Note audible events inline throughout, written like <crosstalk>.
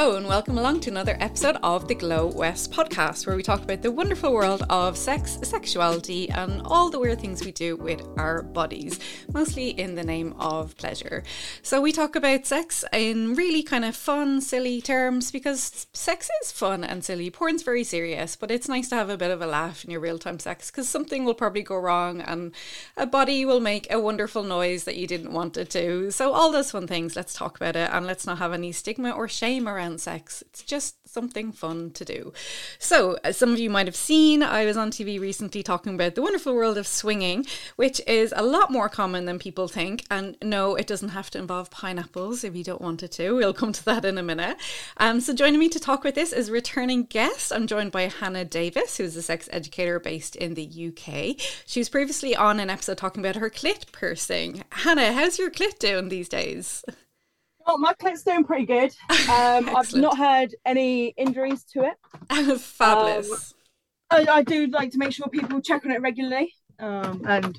Hello, and welcome along to another episode of the Glow West podcast, where we talk about the wonderful world of sex, sexuality, and all the weird things we do with our bodies, mostly in the name of pleasure. So, we talk about sex in really kind of fun, silly terms because sex is fun and silly. Porn's very serious, but it's nice to have a bit of a laugh in your real time sex because something will probably go wrong and a body will make a wonderful noise that you didn't want it to. So, all those fun things, let's talk about it and let's not have any stigma or shame around sex. It's just something fun to do. So, as some of you might have seen, I was on TV recently talking about the wonderful world of swinging, which is a lot more common than people think. And no, it doesn't have to involve pineapples if you don't want it to. We'll come to that in a minute. Um, so, joining me to talk with this is returning guest. I'm joined by Hannah Davis, who's a sex educator based in the UK. She was previously on an episode talking about her clit piercing. Hannah, how's your clit doing these days? <laughs> Oh, my clit's doing pretty good. Um, <laughs> I've not had any injuries to it. <laughs> Fabulous. Um, I, I, do like to make sure people check on it regularly. Um, and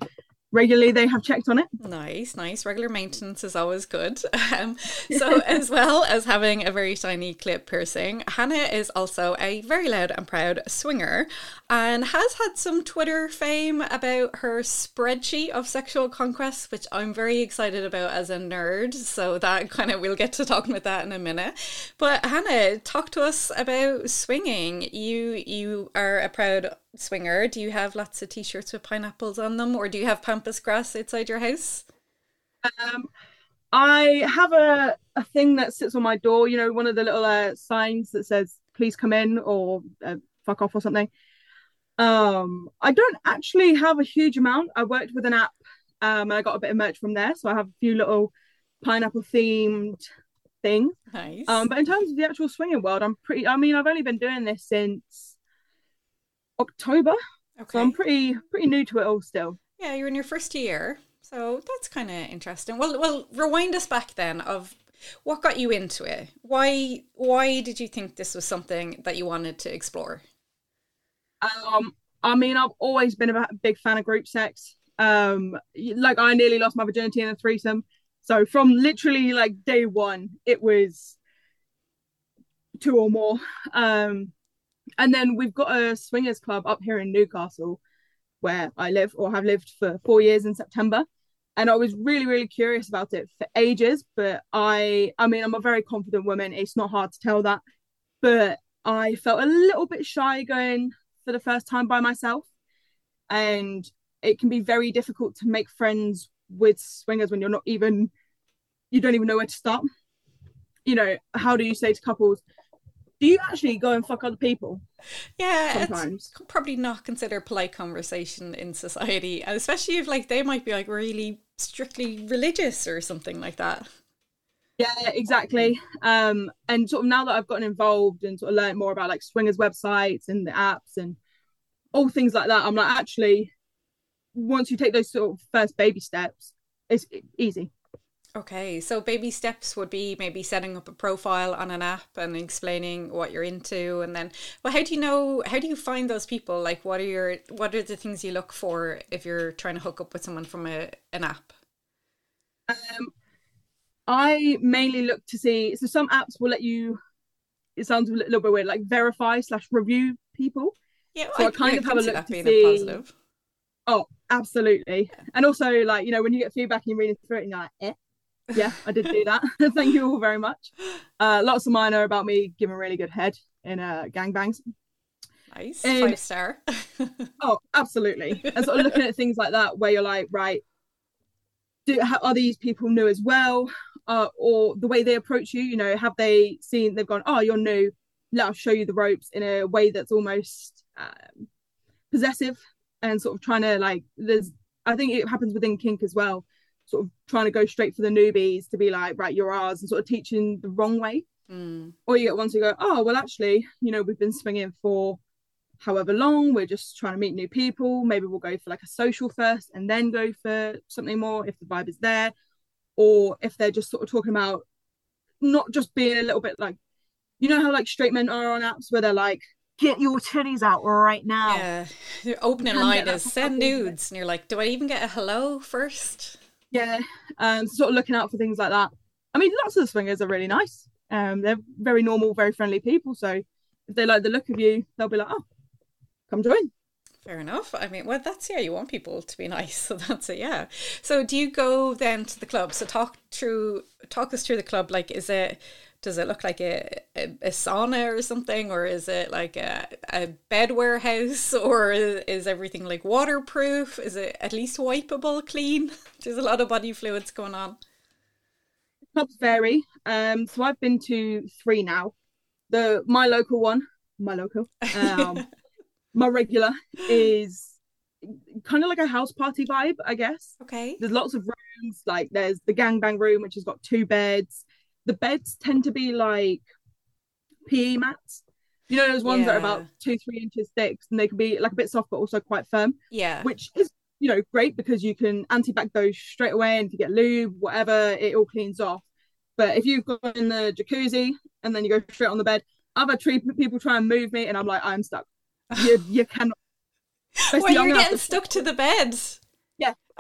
regularly they have checked on it. Nice, nice. Regular maintenance is always good. <laughs> Um, so, as well as having a very tiny clit piercing, Hannah is also a very loud and proud swinger and has had some Twitter fame about her spreadsheet of sexual conquests, which I'm very excited about as a nerd. So, that kind of we'll get to talking about that in a minute. But, Hannah, talk to us about swinging. You, you are a proud swinger, do you have lots of t-shirts with pineapples on them, or do you have pampas grass outside your house? Um, I have a a thing that sits on my door. You know, one of the little uh, signs that says "Please come in" or uh, "Fuck off" or something. Um, I don't actually have a huge amount. I worked with an app, um, and I got a bit of merch from there. So I have a few little pineapple themed things. Nice. Um, but in terms of the actual swinging world, I'm pretty. I mean, I've only been doing this since October. Okay. So I'm pretty pretty new to it all still. Yeah, you're in your first year. So that's kind of interesting. Well, well, rewind us back then of what got you into it. Why why did you think this was something that you wanted to explore? Um, I mean, I've always been a big fan of group sex. Um, like I nearly lost my virginity in a threesome. So from literally like day one, it was two or more. Um, and then we've got a swingers club up here in Newcastle where I live or have lived for four years in September. And I was really, really curious about it for ages. But I, I mean, I'm a very confident woman. It's not hard to tell that. But I felt a little bit shy going for the first time by myself. And it can be very difficult to make friends with swingers when you're not even, you don't even know where to start. You know, how do you say to couples, do you actually go and fuck other people? Yeah, sometimes probably not considered polite conversation in society, especially if like they might be like really strictly religious or something like that. Yeah, exactly. Um, and sort of now that I've gotten involved and sort of learned more about like swingers websites and the apps and all things like that, I'm like actually once you take those sort of first baby steps, it's easy. Okay, so baby steps would be maybe setting up a profile on an app and explaining what you're into, and then, well, how do you know? How do you find those people? Like, what are your what are the things you look for if you're trying to hook up with someone from a an app? Um, I mainly look to see. So some apps will let you. It sounds a little bit weird, like verify slash review people. Yeah, well, so I, I kind of have a look to see. Oh, absolutely. Yeah. And also, like you know, when you get feedback and you're reading through it, and you're like, eh yeah, I did do that. <laughs> Thank you all very much. Uh, lots of mine are about me giving a really good head in uh, gangbangs. Nice, and, five star. <laughs> oh, absolutely. And sort of looking at things like that, where you're like, right, do are these people new as well, uh, or the way they approach you? You know, have they seen? They've gone, oh, you're new. Let us show you the ropes in a way that's almost um, possessive and sort of trying to like. There's, I think it happens within kink as well sort of trying to go straight for the newbies to be like, right, you're ours, and sort of teaching the wrong way. Mm. Or you get ones who go, oh, well, actually, you know, we've been swinging for however long, we're just trying to meet new people. Maybe we'll go for like a social first and then go for something more if the vibe is there. Or if they're just sort of talking about not just being a little bit like, you know, how like straight men are on apps where they're like, get your titties out right now. Yeah. Your opening line is send <laughs> nudes. And you're like, do I even get a hello first? Yeah um sort of looking out for things like that i mean lots of the swingers are really nice Um, they're very normal, very friendly people. So if they like the look of you, they'll be like, oh, come join. Fair enough. I mean, well, that's yeah. You want people to be <laughs> nice, so that's it. Yeah. So, do you go then to the club? So, talk through, talk us through the club. Like, is it does it look like a, a, a, sauna or something? Or is it like a, a bed warehouse? <laughs> Or is, is everything like waterproof? Is it at least wipeable clean? <laughs> There's a lot of body fluids going on. Clubs vary um so i've been to three now. The my local one my local um <laughs> my regular is kind of like a house party vibe i guess. Okay. There's lots of rooms like there's the gangbang room which has got two beds the beds tend to be like PE mats. You know, those ones yeah. that are about two, three inches thick, and they can be like a bit soft but also quite firm. Yeah. Which is, you know, great because you can anti-bac those straight away, and if you get lube, whatever, it all cleans off. But if you've got in the jacuzzi and then you go straight on the bed, I've had three people try and move me, and I'm like, I'm stuck. You you cannot. <laughs> Well, you're getting stuck to the bed.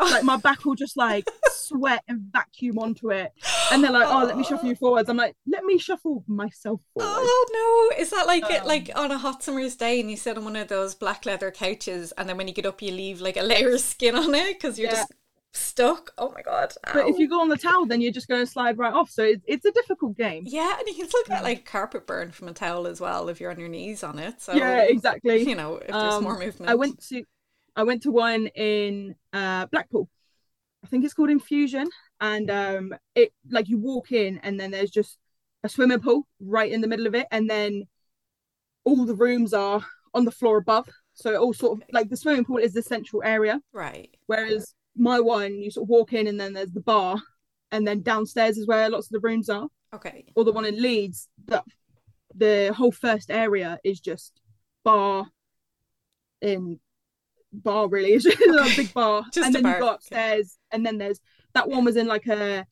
Like my back will just like sweat and vacuum onto it. And they're like, "Oh, let me shuffle you <gasps> forwards." I'm like, "Let me shuffle myself forward." Oh no! Is that like um, like on a hot summer's day and you sit on one of those black leather couches, and then when you get up, you leave like a layer of skin on it because you're yeah. just stuck. Oh my god! Ow. But if you go on the towel, then you're just going to slide right off. So it's, it's a difficult game. Yeah, and you can still get like carpet burn from a towel as well if you're on your knees on it. So yeah, exactly. You know, if there's um, more movement. I went to I went to one in uh, Blackpool. I think it's called Infusion, and um, it like you walk in and then there's just a swimming pool right in the middle of it, and then all the rooms are on the floor above. So it all sort of like the swimming pool is the central area, right? Whereas my one, you sort of walk in and then there's the bar, and then downstairs is where lots of the rooms are. Okay. Or the one in Leeds, that the whole first area is just bar in bar really <laughs> it's just a big bar <laughs> just and then bar. you go upstairs okay. and then there's that one was in like a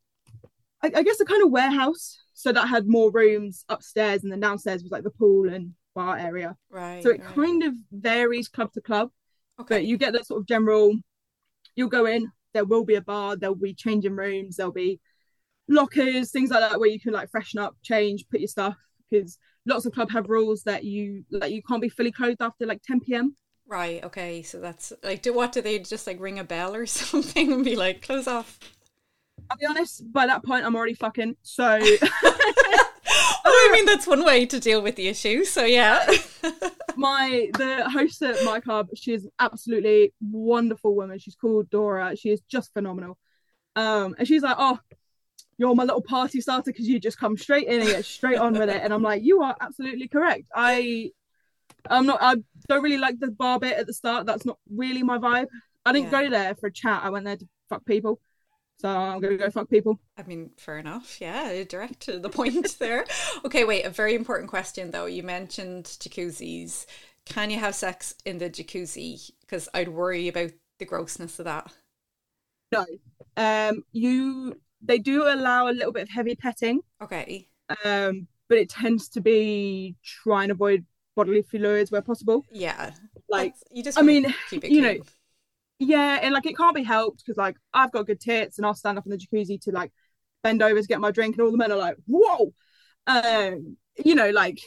I, I guess a kind of warehouse so that had more rooms upstairs and then downstairs was like the pool and bar area right so it right. kind of varies club to club okay. but you get the sort of general you'll go in there will be a bar there'll be changing rooms there'll be lockers things like that where you can like freshen up change put your stuff because lots of club have rules that you like you can't be fully clothed after like 10 p.m Right. Okay. So that's like, do what do they just like ring a bell or <laughs> something and be like, close off? I'll be honest. By that point, I'm already fucking. So. <laughs> <laughs> oh, I mean that's one way to deal with the issue. So yeah. my the host at my club, she's absolutely wonderful woman. She's called Dora. She is just phenomenal. Um, and she's like, oh, you're my little party starter because you just come straight in and get straight on with it. And I'm like, you are absolutely correct. I I'm not. I don't really like the bar bit at the start. That's not really my vibe. I didn't yeah. go there for a chat. I went there to fuck people. So I'm gonna go fuck people. I mean, fair enough. Yeah, direct to the point <laughs> there. Okay, wait. A very important question though. You mentioned jacuzzis. Can you have sex in the jacuzzi? Because I'd worry about the grossness of that. No. Um. You. They do allow a little bit of heavy petting. Okay. Um. But it tends to be try and avoid bodily fluids where possible. Yeah. Like That's, you just I mean, you know, yeah, and like it can't be helped because like I've got good tits and I'll stand up in the jacuzzi to like bend over to get my drink and all the men are like, whoa. Um, you know, like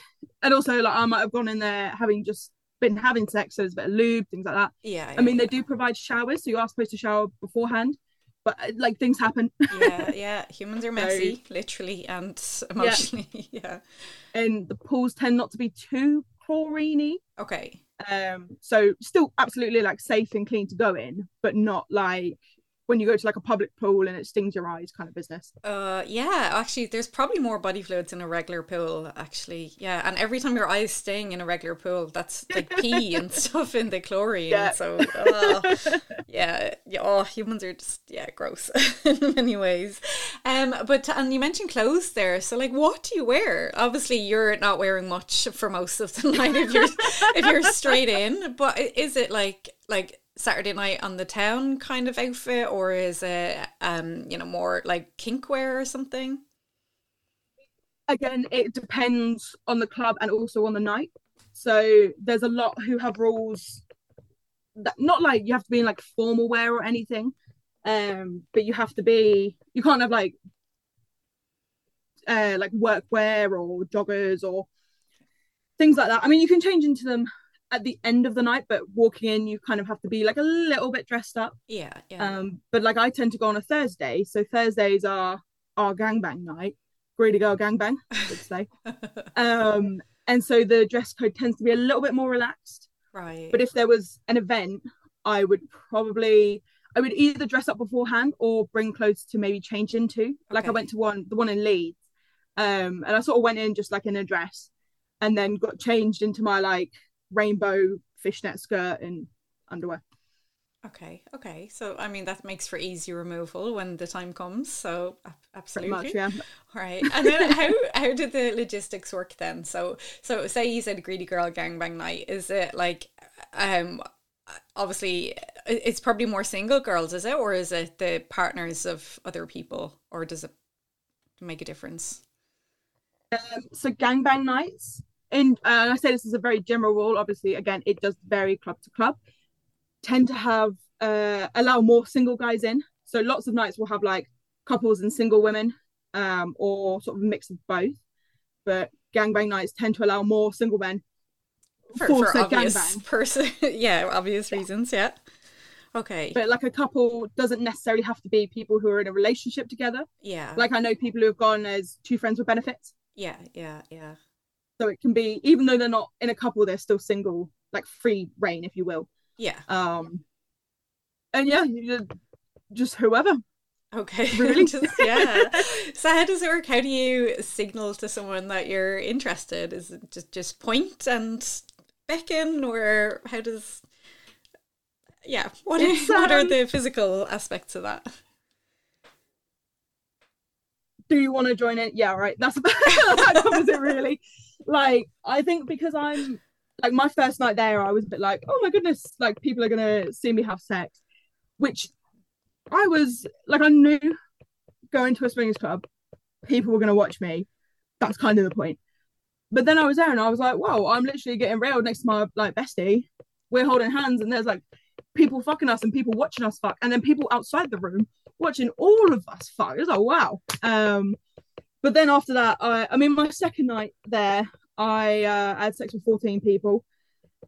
and also like I might have gone in there having just been having sex, so there's a bit of lube, things like that. Yeah. yeah I mean, yeah. they do provide showers, so you are supposed to shower beforehand but uh, like things happen. yeah, <laughs> yeah. Humans are messy, so, literally and emotionally. Yeah. <laughs> yeah. And the pools tend not to be too chloriney. Okay. Um. So still absolutely like safe and clean to go in, but not like when you go to like a public pool and it stings your eyes kind of business. Uh yeah, actually there's probably more body fluids in a regular pool actually. Yeah, and every time your eyes sting in a regular pool, that's like pee <laughs> and stuff in the chlorine. Yeah. So <laughs> uh, yeah, yeah, oh humans are just yeah, gross <laughs> in many ways. Um but and you mentioned clothes there. So like what do you wear? Obviously you're not wearing much for most of the night if you're if you're straight in, but is it like like Saturday night on the town kind of outfit, or is it um you know more like kinkwear or something? Again, it depends on the club and also on the night. So there's a lot who have rules that not like you have to be in like formal wear or anything, um, but you have to be you can't have like uh, like workwear or joggers or things like that. I mean, you can change into them at the end of the night, but walking in, you kind of have to be like a little bit dressed up. Yeah, yeah. Um, but like I tend to go on a Thursday, so Thursdays are our gangbang night, greedy girl gangbang, I would say. <laughs> um, and so the dress code tends to be a little bit more relaxed. right. But if there was an event, I would probably I would either dress up beforehand or bring clothes to maybe change into. Like I went to one the one in Leeds, um, and I sort of went in just like in a dress, and then got changed into my like rainbow fishnet skirt and underwear. Okay, okay. So I mean that makes for easy removal when the time comes. So absolutely. much, yeah. <laughs> All right. And then how how did the logistics work then? So so say you said greedy girl gangbang night. Is it like um obviously it's probably more single girls, is it? Or is it the partners of other people? Or does it make a difference? So gangbang nights, and uh, I say this is a very general rule. Obviously, again, it does vary club to club. Tend to have uh, allow more single guys in. So lots of nights will have like couples and single women, um, or sort of a mix of both. But gangbang nights tend to allow more single men For, for for obvious gangbang. <laughs> person yeah, obvious reasons, yeah. Okay. But like a couple doesn't necessarily have to be people who are in a relationship together. yeah. Like I know people who have gone as two friends with benefits. yeah, yeah, yeah. So it can be even though they're not in a couple, they're still single, like free reign, if you will. Yeah. Um, and yeah, just, whoever. Okay. <laughs> Really? Just, yeah. so how does it work? How do you signal to someone that you're interested? Is it just just point and beckon, or how does? Yeah. What It's, What are um, the physical aspects of that? Do you want to join in? Yeah, right. That's <laughs> about that covers it really. Like I think because I'm like my first night there, I was a bit like, oh my goodness, like people are gonna see me have sex, which I was like, I knew going to a swingers club, people were gonna watch me. That's kind of the point. But then I was there and I was like, whoa, I'm literally getting railed next to my like bestie. We're holding hands and there's like people fucking us and people watching us fuck, and then people outside the room watching all of us fuck. It was like wow. Um, but then after that, I I mean my second night there, I uh, had sex with 14 people,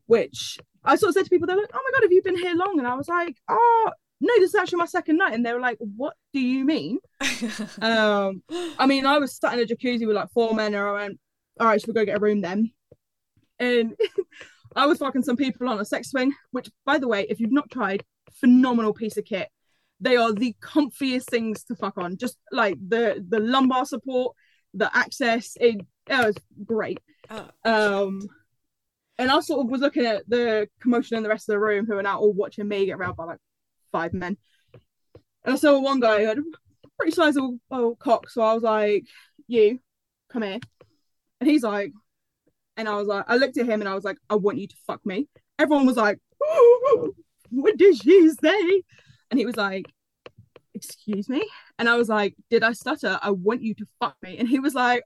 which I sort of said to people, they're like, oh my god, have you been here long? And I was like, oh no, this is actually my second night. And they were like, what do you mean? <laughs> Um, I mean, I was sat in a jacuzzi with like four men, and I went, all right, should we go get a room then? And <laughs> I was fucking some people on a sex swing, which, by the way, if you've not tried, phenomenal piece of kit. They are the comfiest things to fuck on. Just like the the lumbar support, the access, it, it was great. oh, Um, and I sort of was looking at the commotion in the rest of the room, who are now all watching me get around by like five men. And I saw one guy who had a pretty sizable old cock, so I was like, "You, come here." And he's like, and I was like, I looked at him and I was like, "I want you to fuck me." Everyone was like, <gasps> "What did she say?" And he was like, "Excuse me," and I was like, "Did I stutter? I want you to fuck me." And he was like,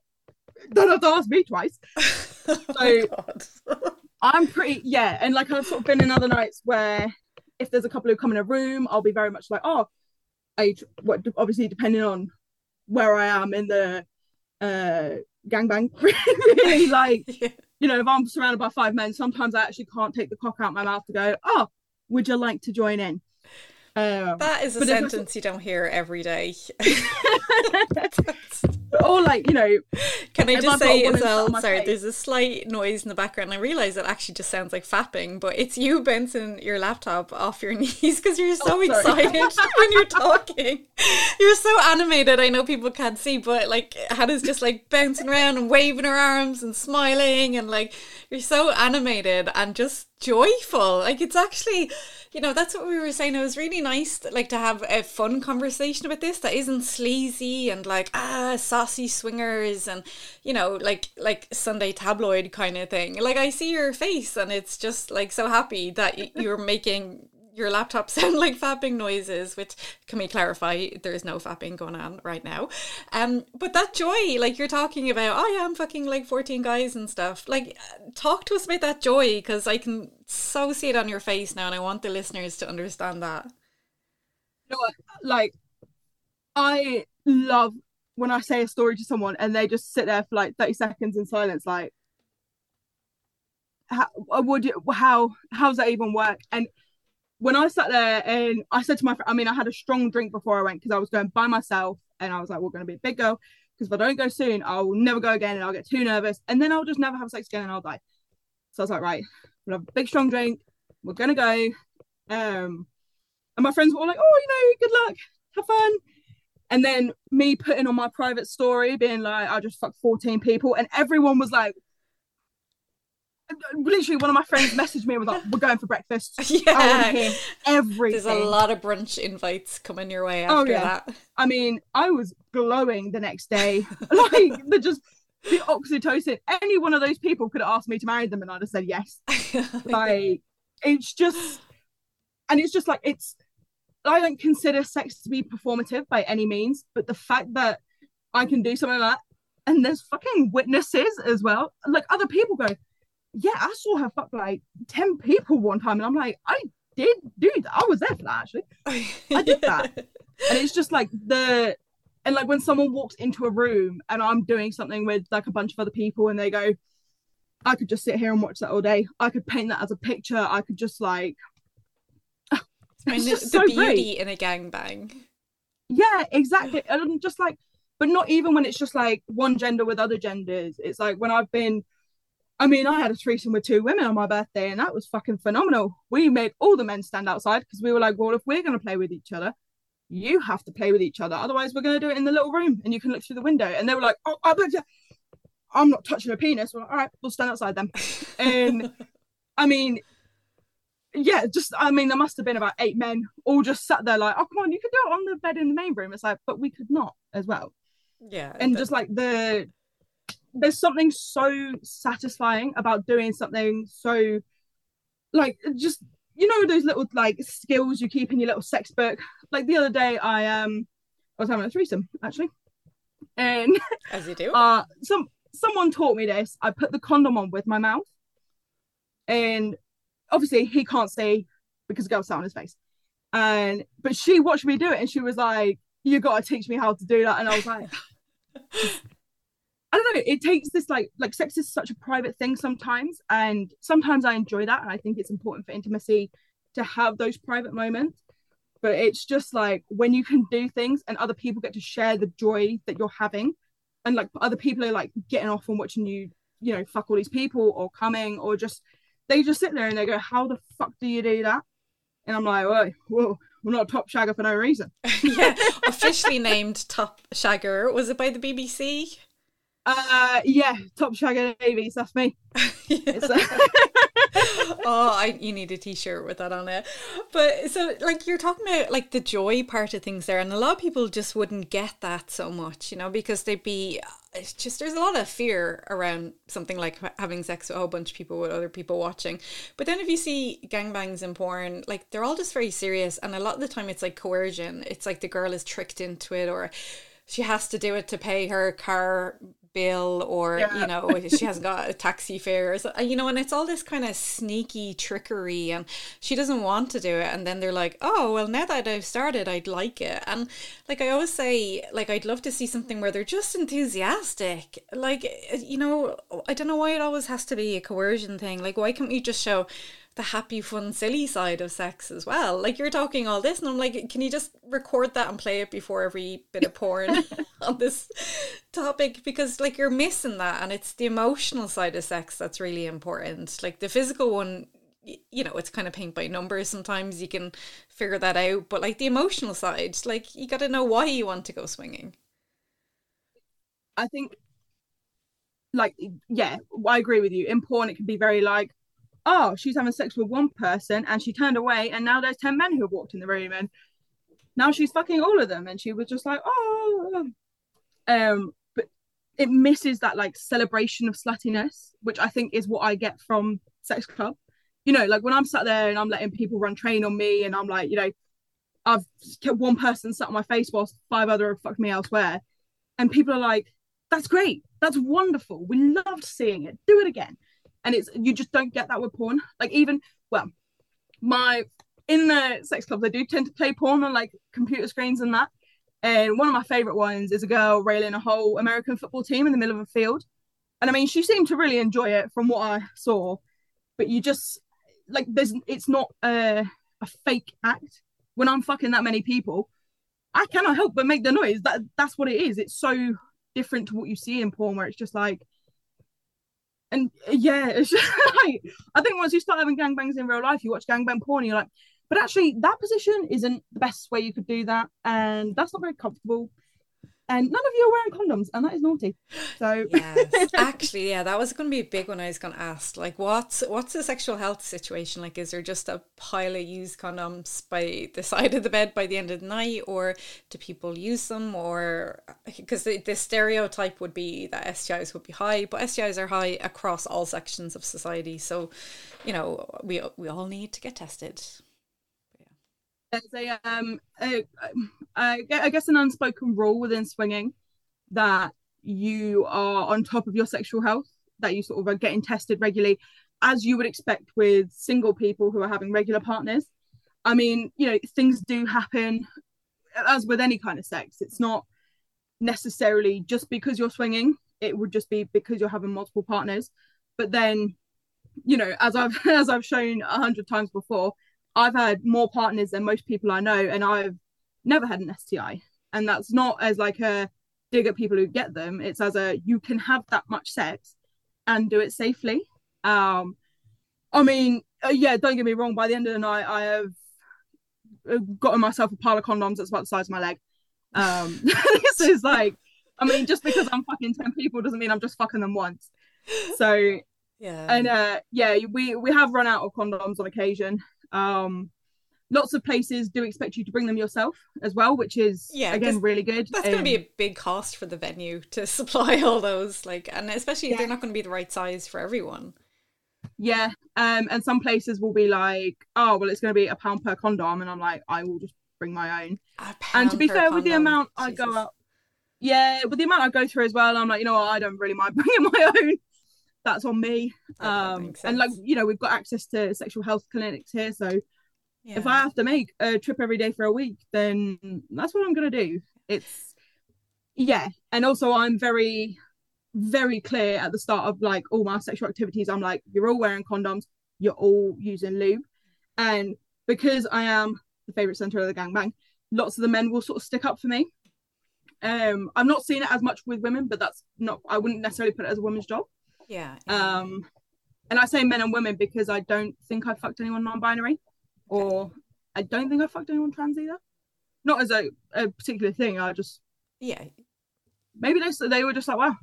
"Don't have to ask me twice." <laughs> oh my God. <laughs> I'm pretty yeah, and like I've sort of been in other nights where if there's a couple who come in a room, I'll be very much like, oh, I what obviously depending on where I am in the uh gangbang, <laughs> really like Yeah. you know, if I'm surrounded by five men, sometimes I actually can't take the cock out my mouth to go, oh, would you like to join in? Um, That is a But if it's- sentence you don't hear every day. <laughs> <laughs> or like you know, Can I just say as well? Sorry, face. there's a slight noise in the background. I realise it actually just sounds like fapping, but it's you bouncing your laptop off your <laughs> knees because you're so Oh, excited when you're talking. You're so animated. I know people can't see, but like Hannah's just like bouncing around and waving her arms and smiling, and like you're so animated and just joyful. Like it's actually, you know, that's what we were saying. It was really nice, like to have a fun conversation about this that isn't sleazy and like ah saucy swingers and you know like like Sunday tabloid kind of thing. Like I see your face and it's just like so happy that you're making your laptop <laughs> sound like fapping noises, which can we clarify? There's no fapping going on right now. Um, but that joy, like you're talking about, oh yeah, I'm fucking like 14 guys and stuff. Like, uh, talk to us about that joy because I can so see it on your face now, and I want the listeners to understand that. you know like I love when I say a story to someone and they just sit there for like 30 seconds in silence, like, how would you, how how's that even work? And when I sat there and I said to my friend, I mean, I had a strong drink before I went because I was going by myself and I was like, we're going to be a big girl because if I don't go soon, I'll never go again and I'll get too nervous and then I'll just never have sex again and I'll die. So I was like, right, we'll have a big strong drink. We're going to go. Um, and my friends were all like, oh, you know, good luck, have fun. And then me putting on my private story, being like, I just fucked 14 people. And everyone was like, literally one of my friends messaged me and was like, "We're going for breakfast." <laughs> Yeah, everything. There's a lot of brunch invites coming your way oh, after oh, yeah. that. I mean, I was glowing the next day. <laughs> like the just the oxytocin. Any one of those people could have asked me to marry them, and I'd have said yes. <laughs> like it's just, and it's just like it's I don't consider sex to be performative by any means, but the fact that I can do something like that and there's fucking witnesses as well. Like other people go, Yeah, I saw her fuck like 10 people one time. And I'm like, I did do that. I was there for that actually. I did that. <laughs> and it's just like the and like when someone walks into a room and I'm doing something with like a bunch of other people and they go, I could just sit here and watch that all day. I could paint that as a picture. I could just like <laughs> and the, so beauty great. in a gangbang. Yeah, exactly. <sighs> And I'm just like, but not even when it's just like one gender with other genders. It's like when I've been, I mean, I had a threesome with two women on my birthday, and that was fucking phenomenal. We made all the men stand outside because we were like, well, if we're going to play with each other, you have to play with each other. Otherwise, we're going to do it in the little room and you can look through the window. And they were like, oh, I'm not touching a penis. Well, all right, we'll stand outside then. And I mean, yeah, just I mean, there must have been about eight men all just sat there like, oh come on, you could do it on the bed in the main room. It's like, but we could not as well. Yeah, and just like the there's something so satisfying about doing something so like just you know those little like skills you keep in your little sex book. Like the other day, I um I was having a threesome actually, and <laughs> as you do, uh, some someone taught me this. I put the condom on with my mouth, and obviously he can't see because the girl sat on his face. And but she watched me do it and she was like, You gotta teach me how to do that. And I was like, I don't know, it takes this like like sex is such a private thing sometimes. And sometimes I enjoy that and I think it's important for intimacy to have those private moments. But it's just like when you can do things and other people get to share the joy that you're having and like other people are like getting off and watching you, you know, fuck all these people or coming or just they just sit there and they go, "How the fuck do you do that?" And I'm like, "Whoa, whoa, we're not top shagger for no reason." <laughs> yeah, officially named top shagger. Was it by the BBC? Uh, yeah, top shagger Davis. That's me. <laughs> <laughs> oh, I you need a t-shirt with that on it. But so like you're talking about like the joy part of things there, and a lot of people just wouldn't get that so much, you know, because they'd be it's just there's a lot of fear around something like having sex with a whole bunch of people with other people watching. But then if you see gangbangs in porn, like they're all just very serious, and a lot of the time it's like coercion. It's like the girl is tricked into it, or she has to do it to pay her car bill or yeah. you know she hasn't got a taxi fare or so, you know and it's all this kind of sneaky trickery and she doesn't want to do it. And then they're like oh well now that I've started I'd like it. And like I always say like I'd love to see something where they're just enthusiastic. Like you know I don't know why it always has to be a coercion thing. Like why can't we just show the happy, fun, silly side of sex as well. Like you're talking all this, and I'm like, can you just record that and play it before every bit of porn <laughs> <laughs> on this topic? Because like you're missing that, and it's the emotional side of sex that's really important. Like the physical one, you know, it's kind of paint by numbers. Sometimes you can figure that out, but like the emotional side, like you got to know why you want to go swinging. I think like yeah i agree with you in porn it can be very like oh, she's having sex with one person and she turned away, and now there's 10 men who have walked in the room, and now she's fucking all of them. And she was just like, oh, um, but it misses that like celebration of sluttiness, which I think is what I get from Sex Club. You know, like when I'm sat there and I'm letting people run train on me, and I'm like, you know, I've kept one person sat on my face whilst five other have fucked me elsewhere. And people are like, that's great. That's wonderful. We loved seeing it. Do it again and it's you just don't get that with porn like even well my in the sex clubs they do tend to play porn on like computer screens and that And one of my favorite ones is a girl railing a whole American football team in the middle of a field. And I mean, she seemed to really enjoy it from what I saw. But you just like there's it's not a a fake act. When I'm fucking that many people, I cannot help but make the noise. That that's what it is. It's so different to what you see in porn, where it's just like, and uh, yeah, it's just <laughs> like I think once you start having gangbangs in real life, you watch gangbang porn, you're like, but actually that position isn't the best way you could do that, and that's not very comfortable and none of you are wearing condoms, and that is naughty. So yes, <laughs> actually, yeah, that was going to be a big one. I was going to ask, like, what's what's the sexual health situation like? Is there just a pile of used condoms by the side of the bed by the end of the night, or do people use them, or because the, the stereotype would be that STIs would be high, but STIs are high across all sections of society. So, you know, we we all need to get tested there's a um a, a, I guess an unspoken rule within swinging that you are on top of your sexual health that you sort of are getting tested regularly as you would expect with single people who are having regular partners. I mean you know things do happen as with any kind of sex. It's not necessarily just because you're swinging. It would just be because you're having multiple partners. But then you know as i've <laughs> as i've shown a hundred times before I've had more partners than most people I know, and I've never had an STI. And that's not as like a dig at people who get them. It's as a you can have that much sex and do it safely. Um, I mean, uh, yeah, don't get me wrong. By the end of the night, I have uh, gotten myself a pile of condoms that's about the size of my leg. Um, <laughs> this is like, I mean, just because I'm fucking ten people doesn't mean I'm just fucking them once. So yeah, and uh, yeah, we we have run out of condoms on occasion. Um, lots of places do expect you to bring them yourself as well, which is yeah, again really good. That's um, going to be a big cost for the venue to <laughs> supply all those, like, and especially yeah. they're not going to be the right size for everyone. Yeah, um, and some places will be like, oh, well, it's going to be a pound per condom, and I'm like, I will just bring my own. And to be fair, condom. with the amount Jesus. I go up, yeah, with the amount I go through as well, I'm like, you know what, I don't really mind <laughs> bringing my own that's on me. um, and like you know, we've got access to sexual health clinics here, so yeah. if I have to make a trip every day for a week, then that's what I'm gonna do. It's yeah, and also I'm very very clear at the start of like all my sexual activities. I'm like, you're all wearing condoms, you're all using lube, and because I am the favorite center of the gangbang, lots of the men will sort of stick up for me. Um, I'm not seeing it as much with women, but that's not. I wouldn't necessarily put it as a woman's job. Yeah. Um, and I say men and women because I don't think I fucked anyone non-binary, or I don't think I fucked anyone trans either. Not as a, a particular thing. I just yeah. Maybe they they were just like wow,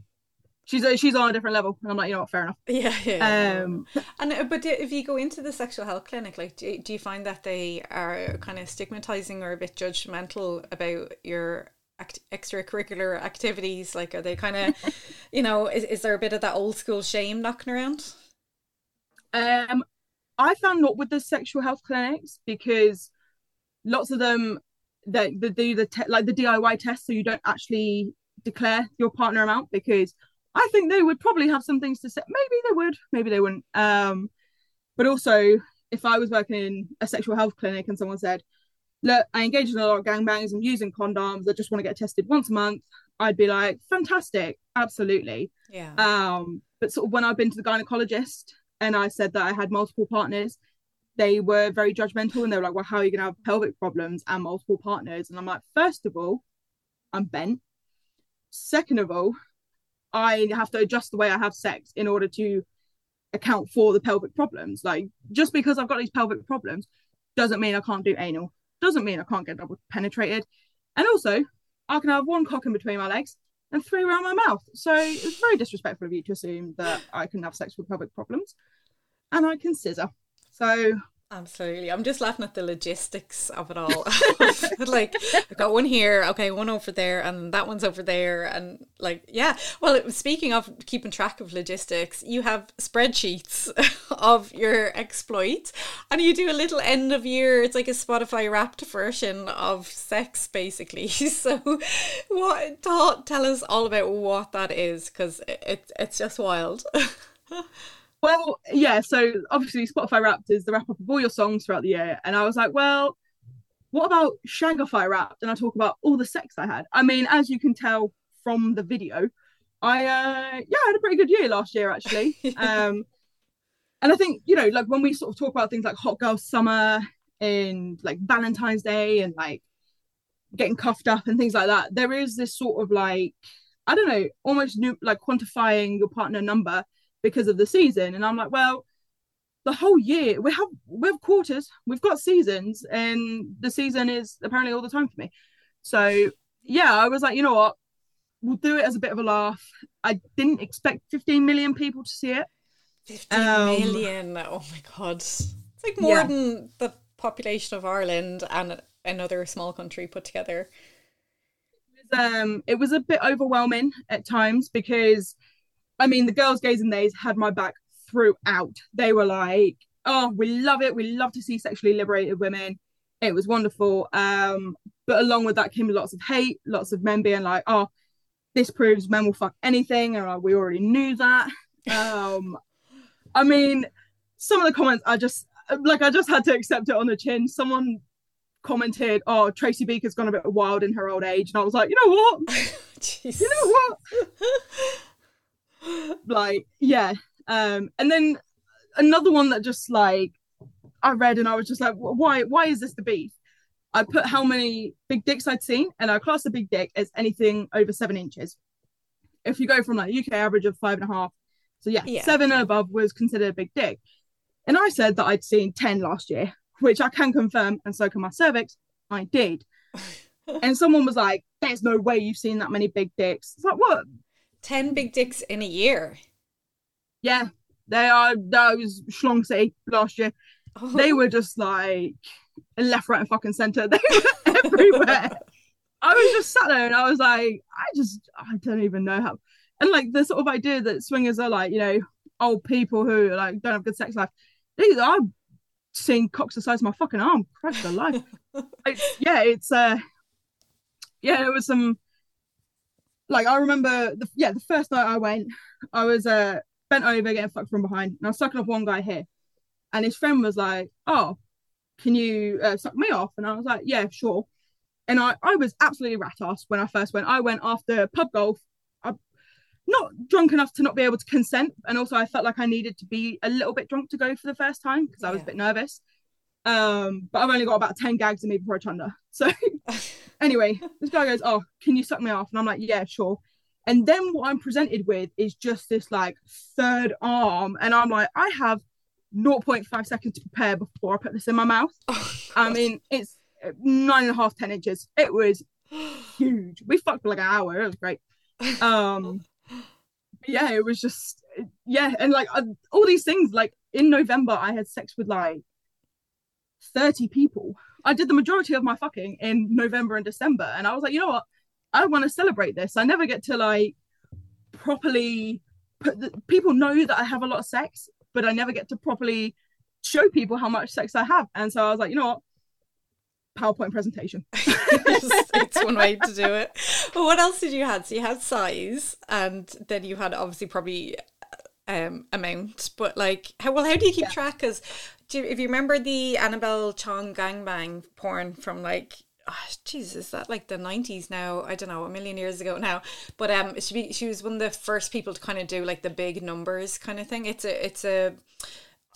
she's she's on a different level, and I'm like you know what, fair enough. <laughs> Yeah, yeah. Um, and uh, but if you go into the sexual health clinic, like do, do you find that they are kind of stigmatizing or a bit judgmental about your act- extracurricular activities? Like, are they kind of, <laughs> you know, is, is there a bit of that old school shame knocking around? Um, I found not with the sexual health clinics because lots of them they, they do the te- like the DIY test, so you don't actually declare your partner amount because I think they would probably have some things to say. Maybe they would, maybe they wouldn't. Um, but also, if I was working in a sexual health clinic and someone said, look, I engage in a lot of gangbangs. I'm using condoms. I just want to get tested once a month. I'd be like, fantastic, absolutely. Yeah. Um, but sort of when I've been to the gynecologist and I said that I had multiple partners, they were very judgmental and they were like, well, how are you going to have pelvic problems and multiple partners? And I'm like, first of all, I'm bent. Second of all, I have to adjust the way I have sex in order to account for the pelvic problems. Like, just because I've got these pelvic problems doesn't mean I can't do anal doesn't mean I can't get double penetrated. And also, I can have one cock in between my legs and three around my mouth. So it's very disrespectful of you to assume that I can have sex with pelvic problems and I can scissor. So Absolutely. I'm just laughing at the logistics of it all. <laughs> like, I've got one here, okay, one over there, and that one's over there. And, like, yeah. Well, speaking of keeping track of logistics, you have spreadsheets <laughs> of your exploits, and you do a little end of year, it's like a Spotify wrapped version of sex, basically. <laughs> So, what, tell us all about what that is, because it, it's just wild. Well, yeah. So obviously, Spotify Wrapped is the wrap up of all your songs throughout the year, and I was like, well, what about Shagify wrapped? And I talk about all the sex I had. I mean, as you can tell from the video, I uh yeah, I had a pretty good year last year actually. <laughs> um and I think, you know, like when we sort of talk about things like hot girl summer and like Valentine's Day and like getting cuffed up and things like that, there is this sort of like, I don't know, almost new like quantifying your partner number because of the season. And I'm like, well, the whole year we have we have quarters, we've got seasons, and the season is apparently all the time for me. So yeah, I was like, you know what, we'll do it as a bit of a laugh. I didn't expect 15 million people to see it. 15 um, million. Oh my god. It's like more yeah. than the population of Ireland and another small country put together. It was, um, it was a bit overwhelming at times because, I mean, the girls' gays and days had my back throughout. They were like, "Oh, we love it. We love to see sexually liberated women." It was wonderful. Um, but along with that came lots of hate, lots of men being like, "Oh, this proves men will fuck anything," and like, we already knew that. Um, I mean, some of the comments I just like I just had to accept it on the chin. Someone commented, "Oh, Tracy Beaker's gone a bit wild in her old age," and I was like, "You know what? <laughs> you know what? <laughs> like, yeah." Um, and then another one that just like I read and I was just like, "Why? Why is this the beef?" I put how many big dicks I'd seen, and I class a big dick as anything over seven inches. If you go from like UK average of five and a half, so yeah, yeah. seven and above was considered a big dick. And I said that I'd seen 10 last year, which I can confirm, and so can my cervix. I did. <laughs> and someone was like, There's no way you've seen that many big dicks. It's like, what? 10 big dicks in a year. Yeah, they are. That was Schlong City last year. Oh. They were just like left, right, and fucking center. <laughs> They were everywhere. I was just sat there and I was like, I just, I don't even know how. And like the sort of idea that swingers are like, you know, old people who like don't have good sex life I've seen cocks the size of my fucking arm. Christ alive. <laughs> it's, yeah, it's uh yeah, it was some like I remember the yeah, the first night I went, I was uh bent over getting fucked from behind and I was sucking off one guy here. And his friend was like, Oh, can you uh, suck me off? And I was like, Yeah, sure. And I, I was absolutely rat ass when I first went. I went after pub golf not drunk enough to not be able to consent and also i felt like i needed to be a little bit drunk to go for the first time because i was yeah. a bit nervous um but i've only got about 10 gags in me before i chunder so <laughs> anyway this guy goes oh can you suck me off? And i'm like yeah sure. And then what i'm presented with is just this like third arm. And i'm like i have 0.5 seconds to prepare before i put this in my mouth. Oh, i mean it's nine and a half ten inches. It was <gasps> huge. We fucked for like an hour. It was great. Um yeah, it was just yeah, and like uh, all these things. Like in November, I had sex with like thirty people. I did the majority of my fucking in November and December, and I was like, you know what? I want to celebrate this. I never get to like properly put the, people know that I have a lot of sex, but I never get to properly show people how much sex I have. And so I was like, you know what? PowerPoint presentation. <laughs> it's one way to do it. But what else did you have? So you had size, and then you had obviously probably um amount. But like, how well? How do you keep yeah. track? Because do you, if you remember the Annabel Chong gangbang porn from like oh, Jesus, is that like the nineties now? I don't know, a million years ago now. But um, she she was one of the first people to kind of do like the big numbers kind of thing. It's a it's a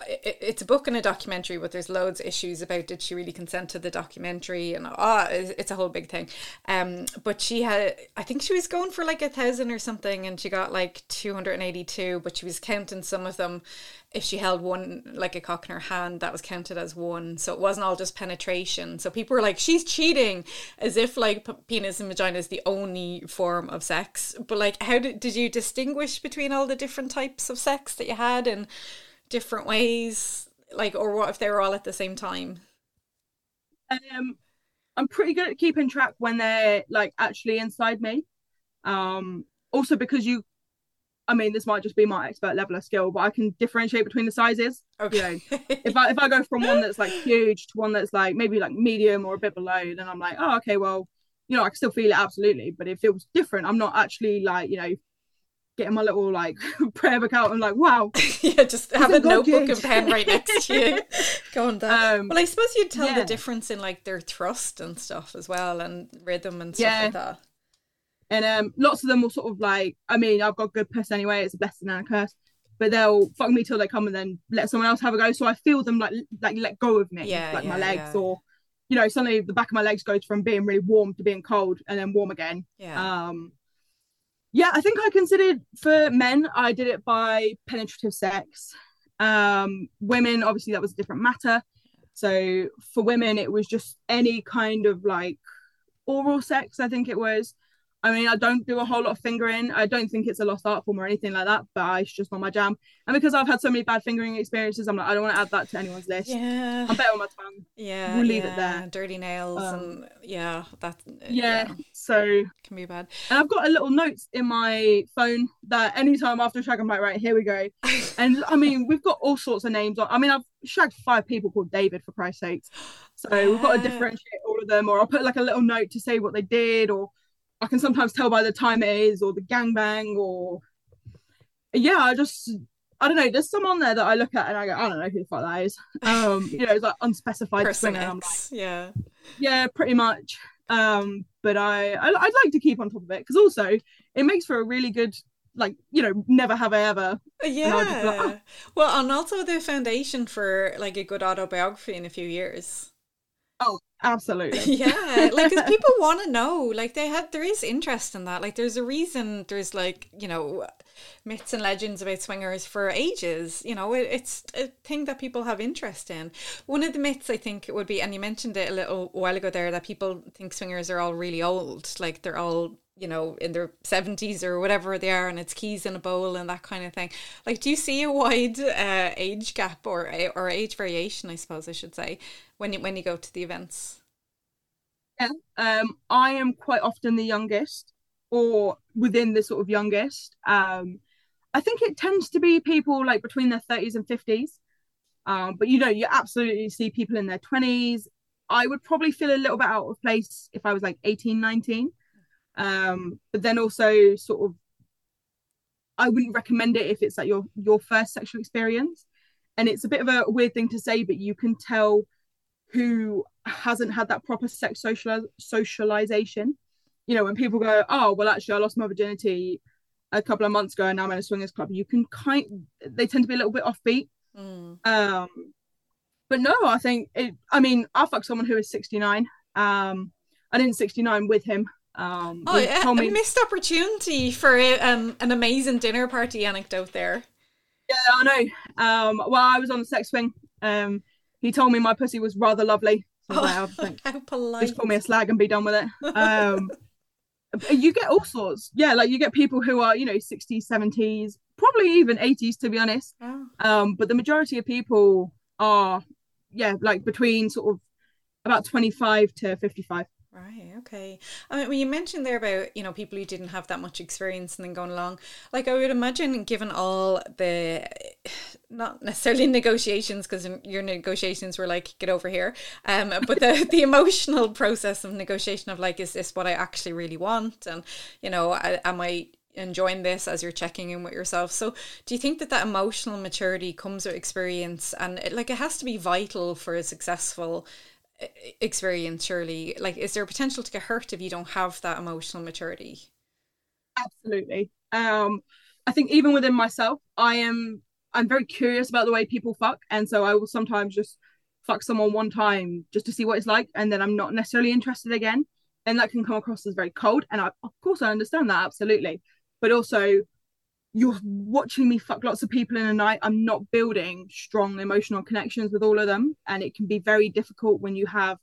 it's a book and a documentary, but there's loads of issues about did she really consent to the documentary and ah, oh, it's a whole big thing. Um, but she had, I think she was going for like a thousand or something, and she got like two hundred and eighty-two. But she was counting some of them. If she held one like a cock in her hand, that was counted as one. So it wasn't all just penetration. So people were like, she's cheating, as if like penis and vagina is the only form of sex. But like, how did did you distinguish between all the different types of sex that you had and different ways like or what if they were all at the same time um i'm pretty good at keeping track when they're like actually inside me um also because you I mean, this might just be my expert level of skill, but I can differentiate between the sizes. Okay. You know, if I if I go from one that's like huge to one that's like maybe like medium or a bit below, then I'm like, oh, okay, well, you know, I can still feel it absolutely. But if it was different, I'm not actually like, you know, getting my little like <laughs> prayer book out and like, wow. <laughs> yeah, just have a notebook and pen right <laughs> next to you. Go on that. Um, well, I suppose you'd tell yeah. the difference in like their thrust and stuff as well, and rhythm and stuff yeah. like that. And um, lots of them will sort of like, I mean, I've got good piss anyway. It's a blessing and a curse. But they'll fuck me till they come and then let someone else have a go. So I feel them like like let go of me, yeah, like yeah, my legs, or you know, suddenly the back of my legs goes from being really warm to being cold and then warm again. Yeah. Um, yeah, I think I considered for men, I did it by penetrative sex. Um, women, obviously, that was a different matter. So for women, it was just any kind of like oral sex, I think it was. I mean, I don't do a whole lot of fingering. I don't think it's a lost art form or anything like that, but it's just not my jam. And because I've had so many bad fingering experiences, I'm like, I don't want to add that to anyone's list. Yeah. I'm better on my tongue. Yeah. We'll leave yeah. it there. Dirty nails um, and yeah, that. Yeah, yeah, So can be bad. And I've got a little note in my phone that anytime after a shag, I'm like, right, here we go. <laughs> and I mean, we've got all sorts of names. On. I mean, I've shagged five people called David for Christ's sakes. So yeah. we've got to differentiate all of them, or I'll put like a little note to say what they did, or I can sometimes tell by the time it is or the gangbang or yeah, I just I don't know. There's some on there that I look at and I go, I don't know who the fuck that is. <laughs> Um, you know, it's like unspecified Person swinger. Like, yeah, yeah, pretty much. Um, but I, I would like to keep on top of it because also it makes for a really good like you know never have I ever. Yeah. Like, oh. Well, and also the foundation for like a good autobiography in a few years. Oh, absolutely. <laughs> yeah, like because people want to know. Like they had, there is interest in that. Like there's a reason. There's like you know, myths and legends about swingers for ages. You know, it, it's a thing that people have interest in. One of the myths I think it would be, and you mentioned it a little while ago there, that people think swingers are all really old. Like they're all you know, in their 70s or whatever they are, and it's keys in a bowl and that kind of thing. Like, do you see a wide uh, age gap or or age variation, I suppose I should say, when you when you go to the events? Yeah, um, I am quite often the youngest, or within the sort of youngest. Um, I think it tends to be people like between their 30s and 50s. Um, but you know, you absolutely see people in their 20s. I would probably feel a little bit out of place if I was like 18, 19 um but then also sort of i wouldn't recommend it if it's like your your first sexual experience. And it's a bit of a weird thing to say but you can tell who hasn't had that proper sex social socialization. You know when people go oh well actually i lost my virginity a couple of months ago and now i'm in a swingers club you can kind they tend to be a little bit offbeat. Mm. um but no i think it i mean i fucked someone who is 69 um i didn't 69 with him um, oh, yeah, me... a missed opportunity for um, an amazing dinner party anecdote there. Yeah, I know. Um, well, I was on the sex swing. Um, he told me my pussy was rather lovely. So oh, like, <laughs> how polite! Just call me a slag and be done with it. Um, <laughs> you get all sorts. Yeah, like you get people who are you know 60s, 70s, probably even 80s to be honest. Oh. Um, but the majority of people are yeah like between sort of about 25 to 55. Right. Okay. I mean, when you mentioned there about you know people who didn't have that much experience and then going along, like I would imagine, given all the not necessarily <laughs> negotiations because your negotiations were like get over here, um, <laughs> but the the emotional process of negotiation of like is this what I actually really want, and you know, I, am I enjoying this as you're checking in with yourself. So, do you think that that emotional maturity comes with experience, and it, like it has to be vital for a successful experience surely. Like is there a potential to get hurt if you don't have that emotional maturity? Absolutely. Um i think even within myself i am i'm very curious about the way people fuck. And so i will sometimes just fuck someone one time just to see what it's like. And then i'm not necessarily interested again. And that can come across as very cold. And I, of course i understand that. Absolutely. But also you're watching me fuck lots of people in a night i'm not building strong emotional connections with all of them. And it can be very difficult when you have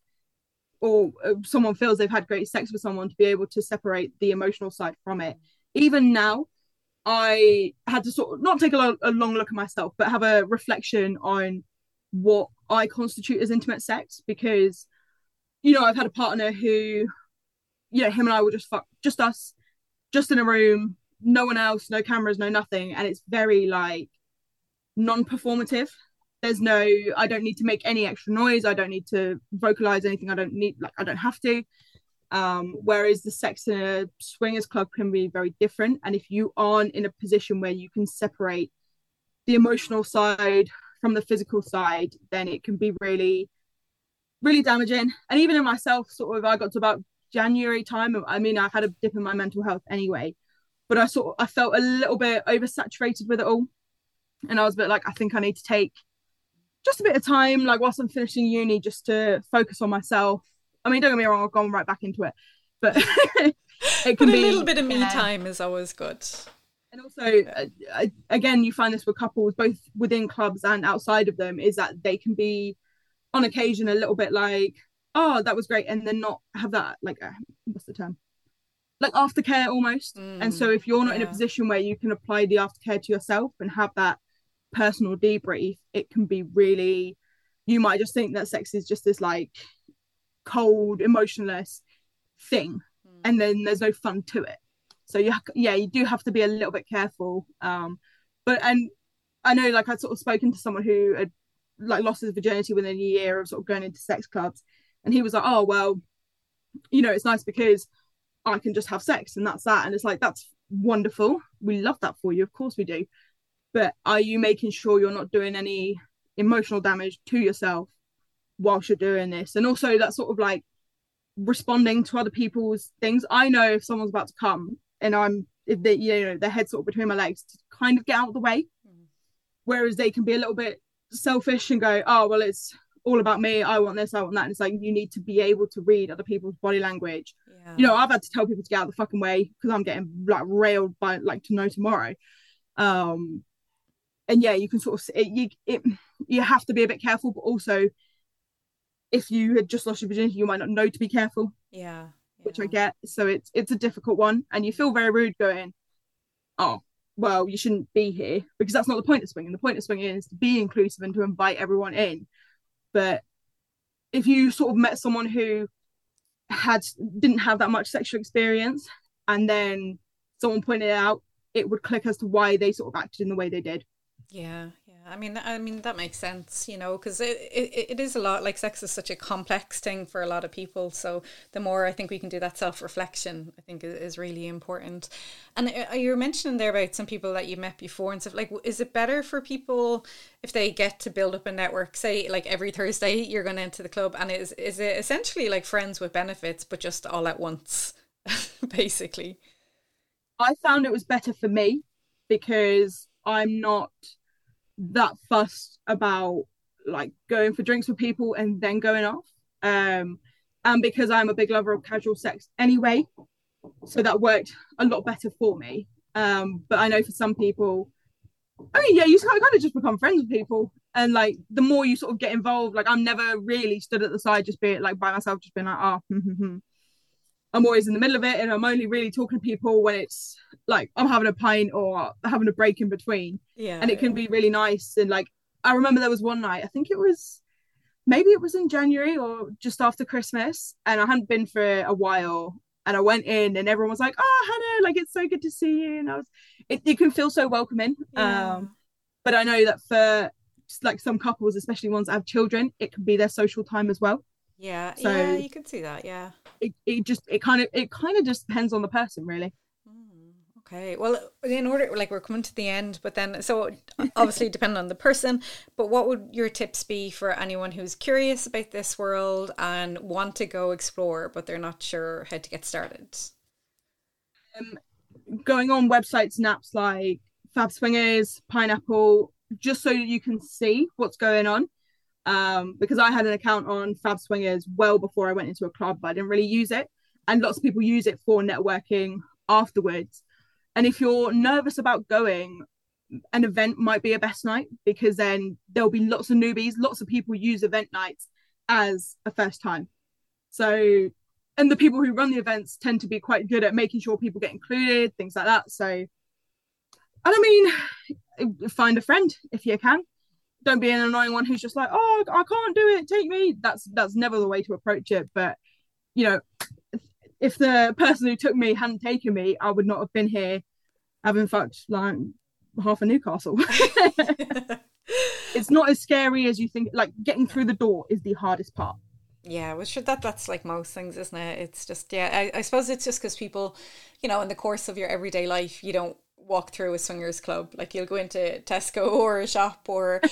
or uh, someone feels they've had great sex with someone to be able to separate the emotional side from it. Even now i had to sort of not take a, lo- a long look at myself but have a reflection on what i constitute as intimate sex. Because you know i've had a partner who you know him and i will just fuck just us just in a room no one else, no cameras, no nothing, and it's very like non-performative. There's no, I don't need to make any extra noise. I don't need to vocalize anything. I don't need, like, I don't have to. Um, whereas the sex in a swingers club can be very different. And if you aren't in a position where you can separate the emotional side from the physical side, then it can be really, really damaging. And even in myself, sort of, I got to about January time. I mean, I had a dip in my mental health anyway, but I sort of I felt a little bit oversaturated with it all, and I was a bit like, I think I need to take just a bit of time, like whilst I'm finishing uni, just to focus on myself. I mean, don't get me wrong, I've gone right back into it, but <laughs> it can but a be, little bit of me yeah. time is always good. And also, uh, again, you find this with couples, both within clubs and outside of them, is that they can be, on occasion, a little bit like, "Oh, that was great," and then not have that like, uh, what's the term? Like aftercare almost. Mm, and so, if you're not yeah. in a position where you can apply the aftercare to yourself and have that personal debrief, it can be really, you might just think that sex is just this like cold, emotionless thing, mm. and then there's no fun to it. So you, yeah, you do have to be a little bit careful. Um, but and I know, like I'd sort of spoken to someone who had like lost his virginity within a year of sort of going into sex clubs, and he was like, "Oh well, you know, it's nice because I can just have sex, and that's that." And it's like that's wonderful. We love that for you, of course we do. But are you making sure you're not doing any emotional damage to yourself whilst you're doing this? And also that sort of like responding to other people's things. I know if someone's about to come and i'm if they you know their head sort of between my legs to kind of get out of the way. Mm. whereas they can be a little bit selfish and go oh well it's all about me. I want this i want that. And it's like you need to be able to read other people's body language yeah. you know i've had to tell people to get out of the fucking way because i'm getting like railed by like to know tomorrow. Um and yeah you can sort of it, you it, you have to be a bit careful but also if you had just lost your virginity you might not know to be careful. Yeah, yeah, which i get. So it's it's a difficult one and you feel very rude going oh well you shouldn't be here because that's not the point of swinging. The point of swinging is to be inclusive and to invite everyone in. But if you sort of met someone who had didn't have that much sexual experience and then someone pointed out it would click as to why they sort of acted in the way they did yeah, yeah. I mean, I mean that makes sense, you know, because it, it it is a lot. Like sex is such a complex thing for a lot of people. So the more I think we can do that self reflection, I think is really important. And uh, you were mentioning there about some people that you met before and stuff. Like, is it better for people if they get to build up a network? Say, like every Thursday you're going into the club, and is is it essentially like friends with benefits, but just all at once, <laughs> basically? I found it was better for me because I'm not that fussed about like going for drinks with people and then going off. Um, and because I'm a big lover of casual sex anyway, so that worked a lot better for me. Um, but I know for some people, I mean, yeah, you kind of just become friends with people, and like the more you sort of get involved, like I'm never really stood at the side, just be like by myself, just being like, oh, I'm always in the middle of it and I'm only really talking to people when it's like I'm having a pint or having a break in between. Yeah. And it can be really nice. And like I remember there was one night, I think it was maybe it was in January or just after Christmas, and I hadn't been for a while. And I went in and everyone was like, Oh Hannah, like it's so good to see you. And I was it, it can feel so welcoming. Yeah. Um but I know that for like some couples, especially ones that have children, it can be their social time as well. Yeah, so yeah, you can see that. Yeah, it, it just it kind of it kind of just depends on the person, really. Hmm, okay. Well, in order, like we're coming to the end, but then so obviously depending on the person. But what would your tips be for anyone who's curious about this world and want to go explore, but they're not sure how to get started? Um, going on websites and apps like Fab Swingers, Pineapple, just so you can see what's going on um, because I had an account on Fab Swingers well before I went into a club, but I didn't really use it. And lots of people use it for networking afterwards. And if you're nervous about going, an event might be a best night because then there'll be lots of newbies, lots of people use event nights as a first time. So, and the people who run the events tend to be quite good at making sure people get included, things like that. So, and I mean, find a friend if you can don't be an annoying one who's just like, oh, I can't do it, take me. That's that's never the way to approach it. But you know, if the person who took me hadn't taken me, I would not have been here having fucked like half of Newcastle. <laughs> it's not as scary as you think. Like getting through the door is the hardest part. Yeah, sure that that's like most things, isn't it? It's just yeah. I, I suppose it's just because people, you know, in the course of your everyday life, you don't walk through a swingers club. Like you'll go into Tesco or a shop or,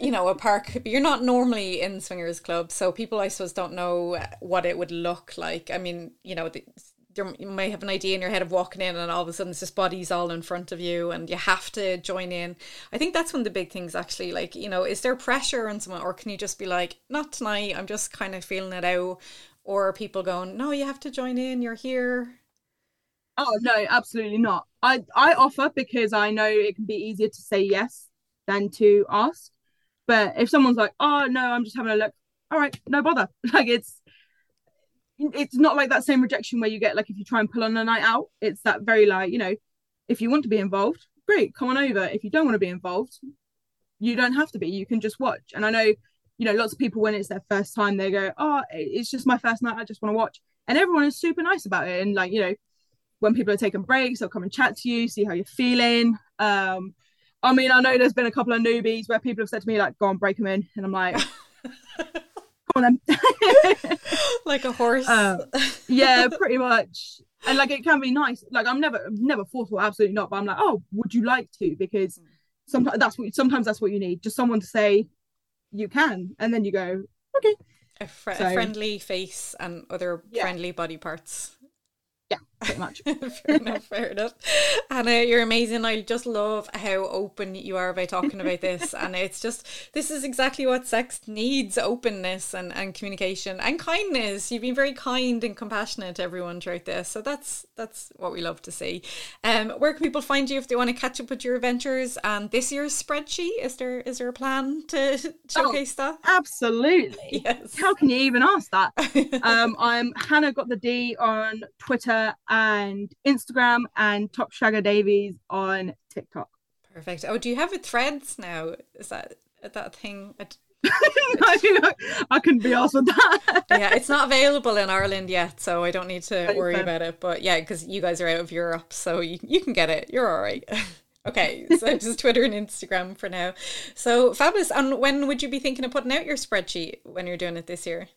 you know, a park. You're not normally in swingers club, so people I suppose don't know what it would look like. I mean, you know, the, you may have an idea in your head of walking in and all of a sudden it's just bodies all in front of you and you have to join in. I think that's one of the big things actually. Like, you know, is there pressure on someone or can you just be like, not tonight, I'm just kind of feeling it out? Or people going, no, you have to join in, you're here? Oh no, absolutely not. I I offer because I know it can be easier to say yes than to ask. But if someone's like, "Oh no, I'm just having a look," all right, no bother. <laughs> Like it's it's not like that same rejection where you get like if you try and pull on a night out. It's that very like you know, if you want to be involved, great, come on over. If you don't want to be involved, you don't have to be. You can just watch. And I know, you know, lots of people when it's their first time, they go, "Oh, it's just my first night. I just want to watch." And everyone is super nice about it. And like you know, when people are taking breaks, they'll come and chat to you, see how you're feeling. Um, I mean, I know there's been a couple of newbies where people have said to me, like, go on, break them in. And I'm like, <laughs> come on then. <laughs> like a horse. Uh, <laughs> yeah, pretty much. And like, it can be nice. Like, I'm never, never forceful, absolutely not. But I'm like, oh, would you like to? Because sometimes that's what, sometimes that's what you need. Just someone to say, you can. And then you go, okay. A, fr- so, a friendly face and other yeah. friendly body parts yeah, pretty much. <laughs> fair enough, fair enough. Hannah, you're amazing. I just love how open you are by talking about this. <laughs> and it's just, this is exactly what sex needs openness and, and communication and kindness. You've been very kind and compassionate to everyone throughout this. So that's that's what we love to see. Um, where can people find you if they want to catch up with your adventures and this year's spreadsheet? Is there is there a plan to <laughs> showcase oh, that? Absolutely. Yes. How can you even ask that? um, I'm Hannah Got the D on Twitter and Instagram, and Top Shagger Davis on TikTok. Perfect. Oh, do you have a threads now? Is that that thing? <laughs> no, I couldn't be asked with that. yeah, it's not available in Ireland yet, so I don't need to worry about it. But yeah, because you guys are out of Europe, so you, you can get it. You're all right. <laughs> okay, so <laughs> just Twitter and Instagram for now. So fabulous. And when would you be thinking of putting out your spreadsheet when you're doing it this year?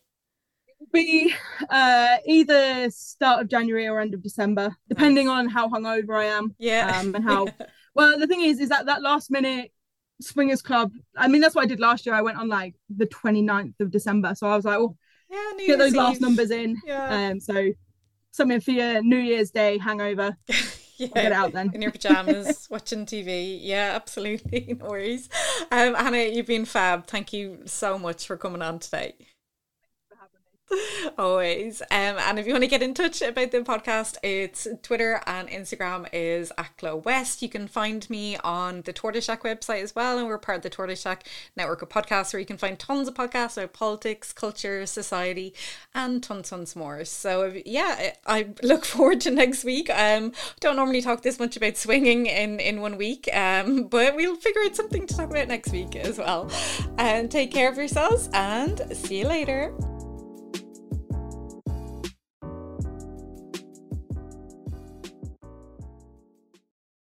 Be uh, either start of January or end of December, depending nice. on how hungover I am. Yeah. Um, and how. <laughs> well, the thing is, is that that last minute swingers club. I mean, that's what I did last year. I went on like the 29th of December, so I was like, oh, yeah, New get those Eve. last numbers in. Yeah. Um, so something for your New Year's Day hangover. <laughs> yeah, get out then in your pajamas <laughs> watching TV. Yeah, absolutely, no worries. Um, Hannah, you've been fab. Thank you so much for coming on today. <laughs> Always. Um, and if you want to get in touch about the podcast, it's Twitter and Instagram is Glow West. You can find me on the Tortoise Shack website as well, and we're part of the Tortoise Shack network of podcasts where you can find tons of podcasts about politics, culture, society, and tons, tons more. So yeah, I look <laughs> forward to next week. Um, I don't normally talk this much about swinging in in one week, um, but we'll figure out something to talk about next week as well. And take care of yourselves, and see you later.